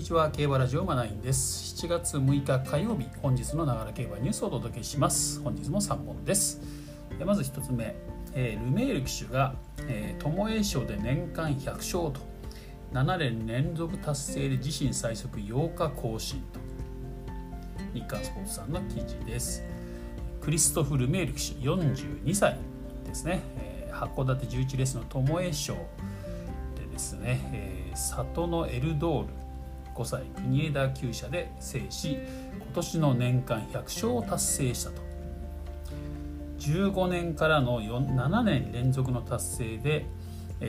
にちは。競馬ラジオマナインです。7月6日火曜日本日のながら競馬ニュースをお届けします。本日も3本です。まず1つ目、えー、ルメール騎手が友栄賞で年間100勝と。7年連続達成で自身最速8日更新と。日刊スポーツさんの記事です。クリストフ・ルメール騎手42歳ですね、えー、函館11レースの友栄賞でですね、えー、里のエルドール。5歳国枝厩舎で制し今年の年間100勝を達成したと。15年からの7年連続の達成で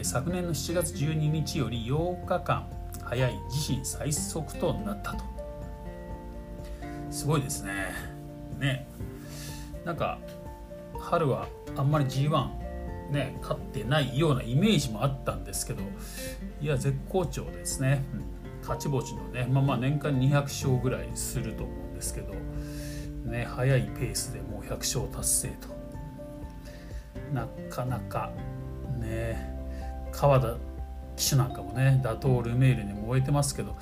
昨年の7月12日より8日間早い自身最速となったと。すごいですね。ね。なんか春はあんまり G1 ね勝ってないようなイメージもあったんですけどいや絶好調ですね、うん。勝ち星のねまあまあ年間200勝ぐらいすると思うんですけどね早いペースでもう100勝達成となかなかね川田騎手なんかもね打倒ルメールに燃えてますけど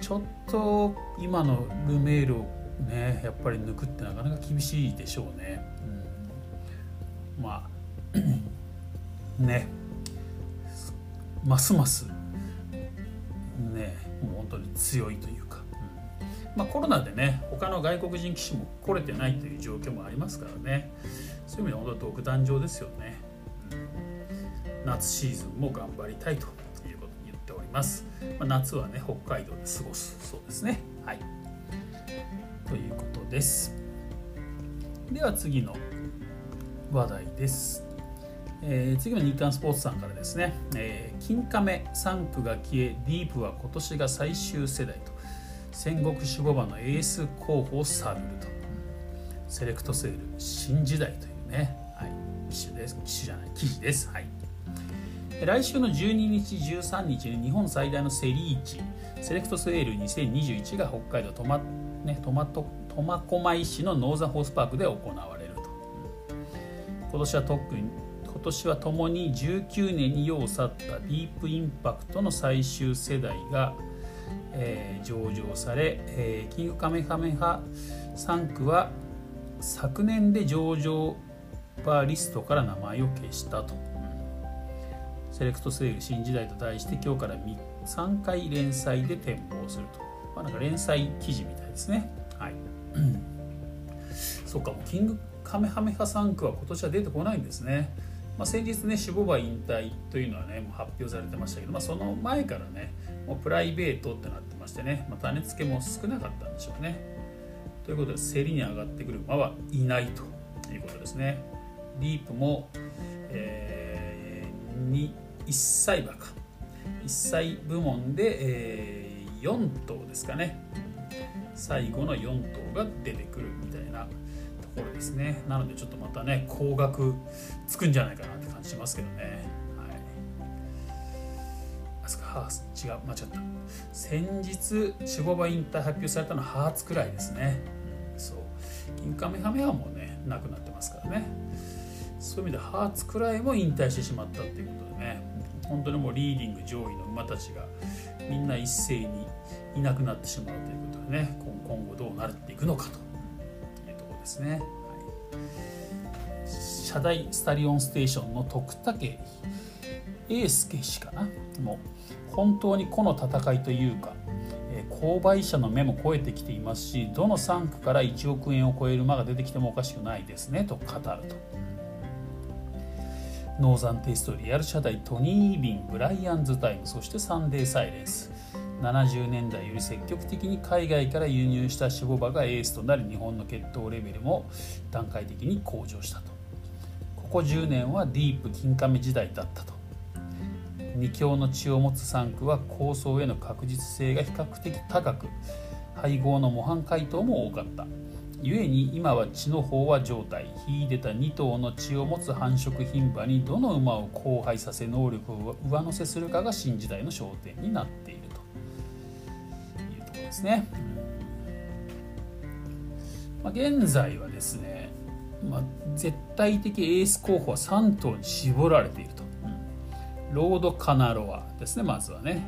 ちょっと今のルメールをねやっぱり抜くってなかなか厳しいでしょうね。うん、まあ ねますますねもう本当に強いというか、うん。まあ、コロナでね他の外国人騎手も来れてないという状況もありますからね。そういう意味で本当独壇場ですよね、うん、夏シーズンも頑張りたいということに言っております、まあ、夏はね北海道で過ごすそうですね。はい。ということです。では次の話題です。えー、次は日刊スポーツさんからですね、えー、金亀3区が消えディープは今年が最終世代と。戦国守護馬のエース候補を探ると。セレクトセール新時代というね、はい、機種です。機種じゃない記事です、はい、来週の12日13日に日本最大のセリーチ。セレクトセール2021が北海道トマ,、ね、トト苫小牧市のノーザホースパークで行われると。今年は特に今年は共に19年に世を去ったディープインパクトの最終世代が、えー、上場され、えー、キングカメハメハ3区は昨年で上場バーリストから名前を消したと、セレクトセール新時代と題して今日から3回連載で展望すると、まあ、なんか連載記事みたいですね。はい。そうかもうキングカメハメハ3区は今年は出てこないんですね。まあ、先日ね守護馬引退というのはねもう発表されてましたけど、まあ、その前からねもうプライベートってなってましてね、まあ、種付けも少なかったんでしょうね。ということで競りに上がってくる馬はいないということですね。ディープも、えー、2 1歳馬か。1歳部門で、えー、4頭ですかね。最後の4頭が出てくるみたいなころですね。なのでちょっとまたね高額つくんじゃないかなって感じしますけどね。はい。あそか。違う。間違った。先日守護馬引退発表されたのはハーツくらいですね、うん、そう。金カメハメハもうねなくなってますからね。そういう意味でハーツくらいも引退してしまったっていうことでね。本当にもうリーディング上位の馬たちがみんな一斉にいなくなってしまうということでね今後どうなっていくのかと。ですね、はい、社大スタリオンステーションの徳武。英介氏かな。も本当にこの戦いというか購買者の目も肥えてきていますしどの産駒から1億円を超える馬が出てきてもおかしくないですねと語ると。ノーザンテーストリアルシャダイトニー・ビンブライアンズ・タイムそしてサンデー・サイレンス。70年代より積極的に海外から輸入した種牡馬がベースとなり日本の血統レベルも段階的に向上したと。ここ10年はディープキンカメ時代だったと。2強の血を持つ3区は構想への確実性が比較的高く配合の模範回答も多かった。故に今は血の飽和状態秀でた2頭の血を持つ繁殖牝馬にどの馬を交配させ能力を上乗せするかが新時代の焦点になってですね。まあ、現在はですね、まあ、絶対的エース候補は3頭に絞られていると。ロードカナロアですね、まずはね。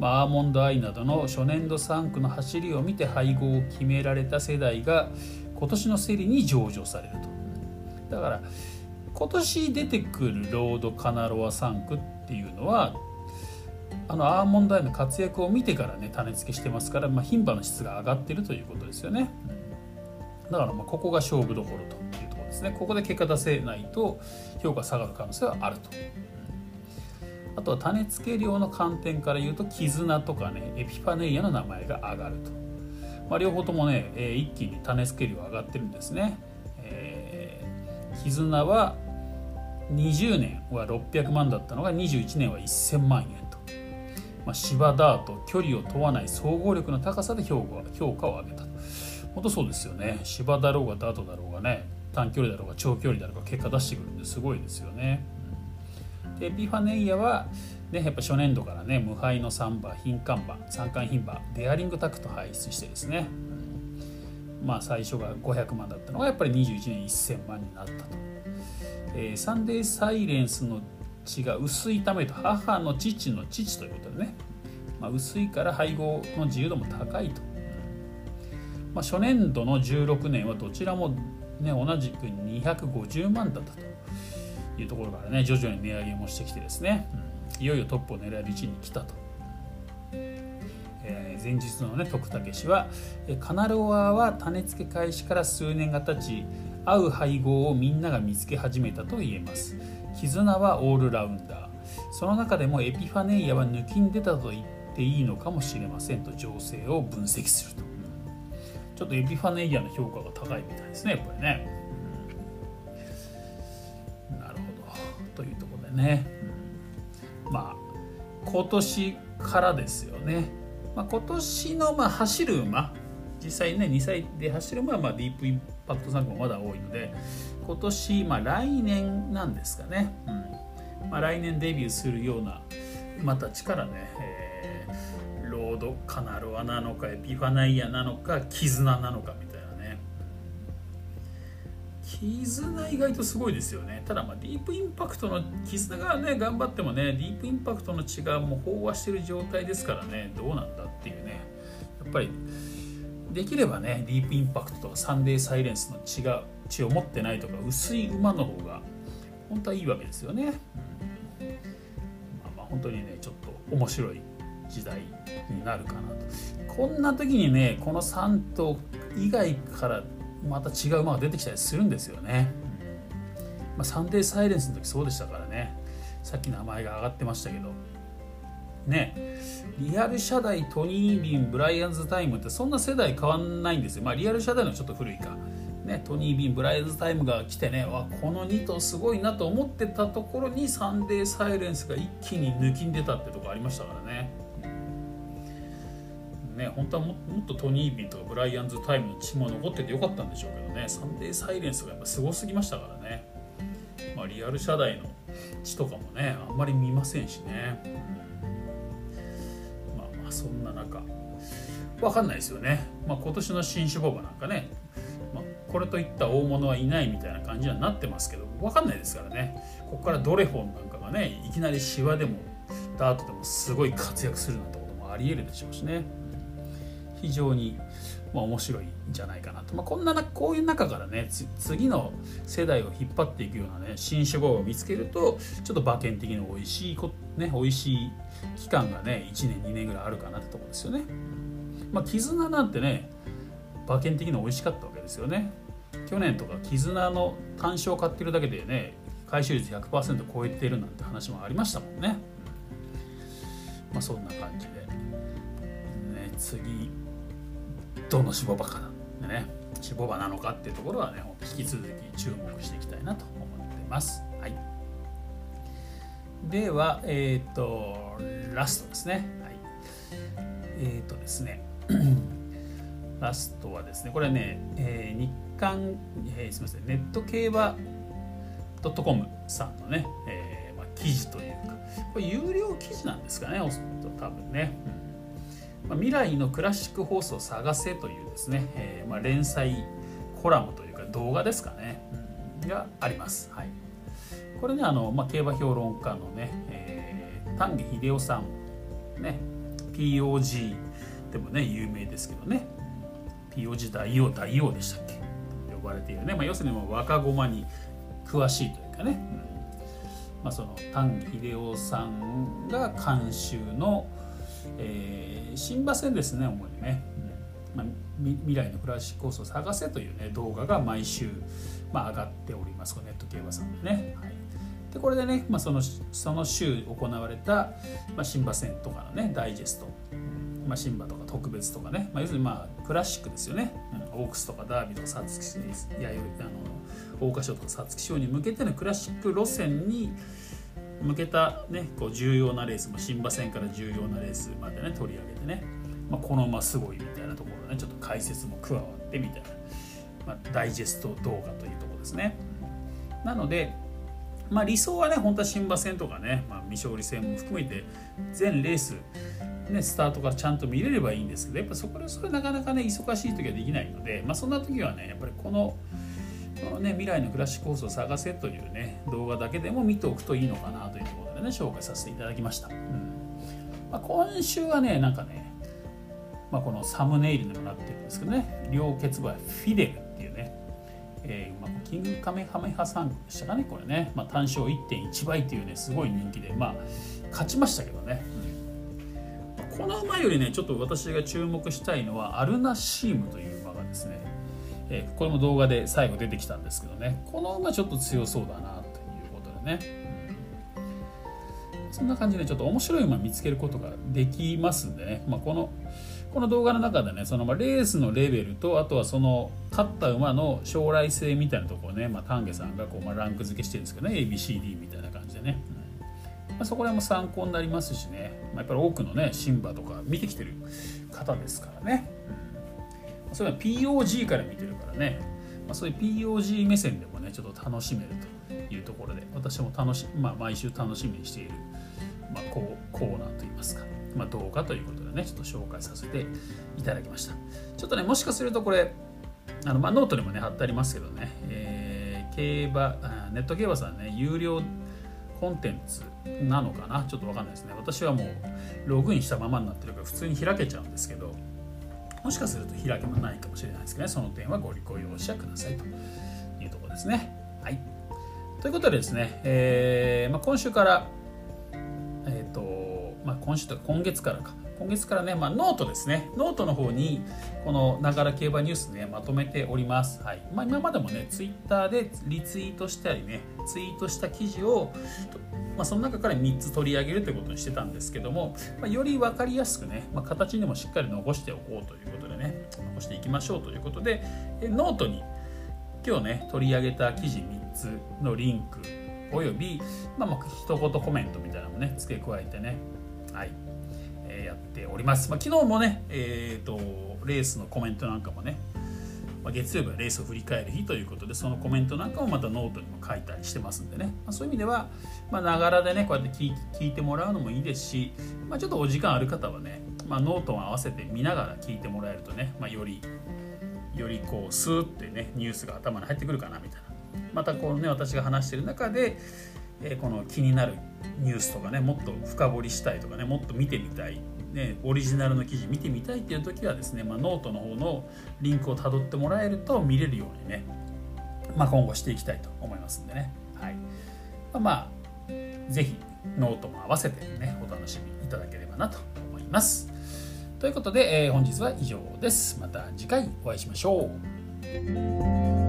アーモンドアイなどの初年度3区の走りを見て配合を決められた世代が今年の競りに上場されるとだから今年出てくるロードカナロア3区っていうのはあのアーモンドアイの活躍を見てからね種付けしてますから、まあ、牝馬の質が上がってるということですよね。だからまあここが勝負どころというところですね。ここで結果出せないと評価下がる可能性はあると。あとは種付け量の観点から言うと絆とかねエピファネイアの名前が上がると、まあ、両方ともね、えー、一気に種付け量上がってるんですね、えー、絆は20年は600万だったのが21年は1000万円、まあ、芝ダート距離を問わない総合力の高さで評価評価を上げたと。本当そうですよね。芝だろうがダートだろうがね短距離だろうが長距離だろうが結果出してくるんですごいですよね。でエピファネイアは、ね、やっぱ初年度からね無敗の3馬品冠馬三冠牝馬デアリングタクト輩出してですね。まあ最初が500万だったのがやっぱり21年1000万になったと、えー、サンデーサイレンスの血が薄いためと母の父の父ということでね、まあ、薄いから配合の自由度も高いと、まあ、初年度の16年はどちらも、ね、同じく250万だったというところからね徐々に値上げもしてきてですね、うん、いよいよトップを狙える位置に来たと。えー、前日のね徳武氏はカナロアは種付け開始から数年が経ち合う配合をみんなが見つけ始めたと言えます。絆はオールラウンダー。その中でもエピファネイアは抜きん出たと言っていいのかもしれませんと情勢を分析すると。ちょっとエピファネイアの評価が高いみたいですねやっぱりね。というところでね、うん、まあ今年からですよね、まあ、今年のま走る馬実際ね2歳で走る馬はまあディープインパクト参考もまだ多いので今年まあ来年なんですかね、うん。まあ、来年デビューするような馬たちからね、えー、ロードカナロアなのかエピファナイアなのか絆なのかみたいなね。絆意外とすごいですよね。ただまあディープインパクトの絆がね頑張ってもねディープインパクトの血がもう飽和してる状態ですからねどうなんだっていうね。やっぱりできればねディープインパクトとかサンデーサイレンスの血が血を持ってないとか薄い馬の方が本当はいいわけですよね、うん、まあまあ本当にねちょっと面白い時代になるかなと。こんな時にねこの3頭以外からまた違う馬が出てきたりするんですよね。まあ、サンデーサイレンスの時そうでしたからね。さっき名前が上がってましたけどねリアル社代トニー・ビンブライアンズ・タイムってそんな世代変わんないんですよ。まあリアル社代のちょっと古いか、ね、トニー・ビンブライアンズ・タイムが来てね。わこの2頭すごいなと思ってたところにサンデーサイレンスが一気に抜きんでたってとこありましたからね。ね本当はもっとトニー・ビンとかブライアンズ・タイムの血も残っててよかったんでしょうけどね。サンデー・サイレンスがやっぱすごすぎましたからね、まあ、リアルシャダイの血とかもねあんまり見ませんしね、まあまあそんな中。分かんないですよね、まあ、今年の新種ボバなんかね、まあ、これといった大物はいないみたいな感じにはなってますけど分かんないですからね。ここからドレフォンなんかがねいきなりシワでもダートでもすごい活躍するなんてこともありえるでしょうしね。非常に、まあ、面白いんじゃないかなと、まあ、こんなこういう中からね次の世代を引っ張っていくようなね新種語を見つけるとちょっと馬券的に美味しいこ、ね、美味しい期間がね1年2年ぐらいあるかなってとこですよね。まあ、絆なんてね馬券的に美味しかったわけですよね。去年とか絆の単勝を買ってるだけでね回収率100%超えてるなんて話もありましたもんね。まあそんな感じで、ね、次どの脂肪馬かなね脂肪馬なのかっていうところはね引き続き注目していきたいなと思ってます。はい、では、えっ、ー、とラストですね。はい、えっ、ー、とですね ラストはですねこれね、えー、日刊、えー、すみませんネット競馬 .com さんのね、えーまあ、記事というかこれ有料記事なんですかね多分ね。うん、未来のクラシックホースを探せというですね、えー、まあ、連載コラムというか動画ですかね、うん、があります。はい、これねあの、まあ、競馬評論家のね、えー、丹下秀夫さん、ね、POG でもね有名ですけどね。POG 大王大王でしたっけ？呼ばれているね、まあ、要するにもう若駒に詳しいというかね、うん。まあ、その丹秀夫さんが監修の、えー、新馬戦ですね主にね、まあ、未来のクラシックコースを探せというね動画が毎週、まあ、上がっております。ネット競馬さんでね、はい、でこれでね、まあ、そのその週行われた、まあ、新馬戦とかのねダイジェスト。まあ、新馬とか特別とかね、まあ、要するにまあクラシックですよね、うん、オークスとかダービーとか皐月やあの桜花賞とか皐月賞に向けてのクラシック路線に向けた、ね、こう重要なレースも新馬戦から重要なレースまでね取り上げてね、まあ、この馬すごいみたいなところねちょっと解説も加わってみたいな、まあ、ダイジェスト動画というところですね。なのでまあ、理想はね本当は新馬戦とかね、まあ、未勝利戦も含めて全レースね、スタートからちゃんと見れればいいんですけどやっぱそこでそれなかなかね忙しい時はできないので、まあ、そんな時はねやっぱりこのこのね未来のクラシックコースを探せというね動画だけでも見ておくといいのかなでね紹介させていただきました、うん。まあ、今週はねなんかね、まあ、このサムネイルにもなってるんですけどね両決馬フィデルっていうねえーまあ、キングカメハメハサングでしたかねこれね、まあ、単勝1.1倍っていうねすごい人気でまあ勝ちましたけどね、うん、この馬よりねちょっと私が注目したいのはアルナシームという馬がですねえー、これも動画で最後出てきたんですけどねこの馬ちょっと強そうだなということでね、そんな感じでちょっと面白い馬見つけることができますんでね、まあ、このこの動画の中でねそのまレースのレベルとあとはその勝った馬の将来性みたいなところね、まあ、丹下さんがこうまランク付けしてるんですけどね ABCD みたいな感じでね、うんまあ、そこら辺も参考になりますしね、まあ、やっぱり多くのねシンバとか見てきてる方ですからね、うん。それは POG から見てるからね、ま、そういう POG 目線でもねちょっと楽しめるというところで私も楽し、まあ、毎週楽しみにしている、まあ、コーナーといいますか、まあ、動画ということでねちょっと紹介させていただきました。ちょっとねもしかするとこれあの、まあ、ノートにもね貼ってありますけどね、えー、競馬ネット競馬さんね有料コンテンツなのかな？ちょっと分かんないですね。私はもうログインしたままになってるから普通に開けちゃうんですけどもしかすると開きもないかもしれないですけどね。その点はごご容赦くださいと。いうところですね。はい、ということでですね、えーまあ、今週から、今週とか今月からか。今月からね、まあ、ノートですね。ノートの方にこのながら競馬ニュースねまとめております、はい。まあ、今までもねツイッターでリツイートしたりねツイートした記事をまあ、その中から3つ取り上げるということにしてたんですけども、まあ、より分かりやすくね、まあ、形にもしっかり残しておこうということでね残していきましょうということでノートに今日ね取り上げた記事3つのリンクおよび、まあ、まあ一言コメントみたいなのもね付け加えてねはい、えー、やっております、まあ、昨日もねえっ、ー、とレースのコメントなんかもねまあ、月曜日はレースを振り返る日ということでそのコメントなんかもまたノートにも書いたりしてますんでね、まあ、そういう意味ではながらでねこうやって聞いてもらうのもいいですし、まあ、ちょっとお時間ある方はね、まあ、ノートを合わせて見ながら聞いてもらえるとね、まあ、よりよりこうスーってねニュースが頭に入ってくるかなみたいな。またこのね私が話してる中で、えー、この気になるニュースとかねもっと深掘りしたいとかねもっと見てみたい。ね、オリジナルの記事見てみたいっていう時はですね、まあ、ノートの方のリンクをたどってもらえると見れるようにね、まあ、今後していきたいと思いますんでね、はい。まあ、是非ノートも合わせてねお楽しみいただければなと思います。ということで、えー、本日は以上です。また次回お会いしましょう。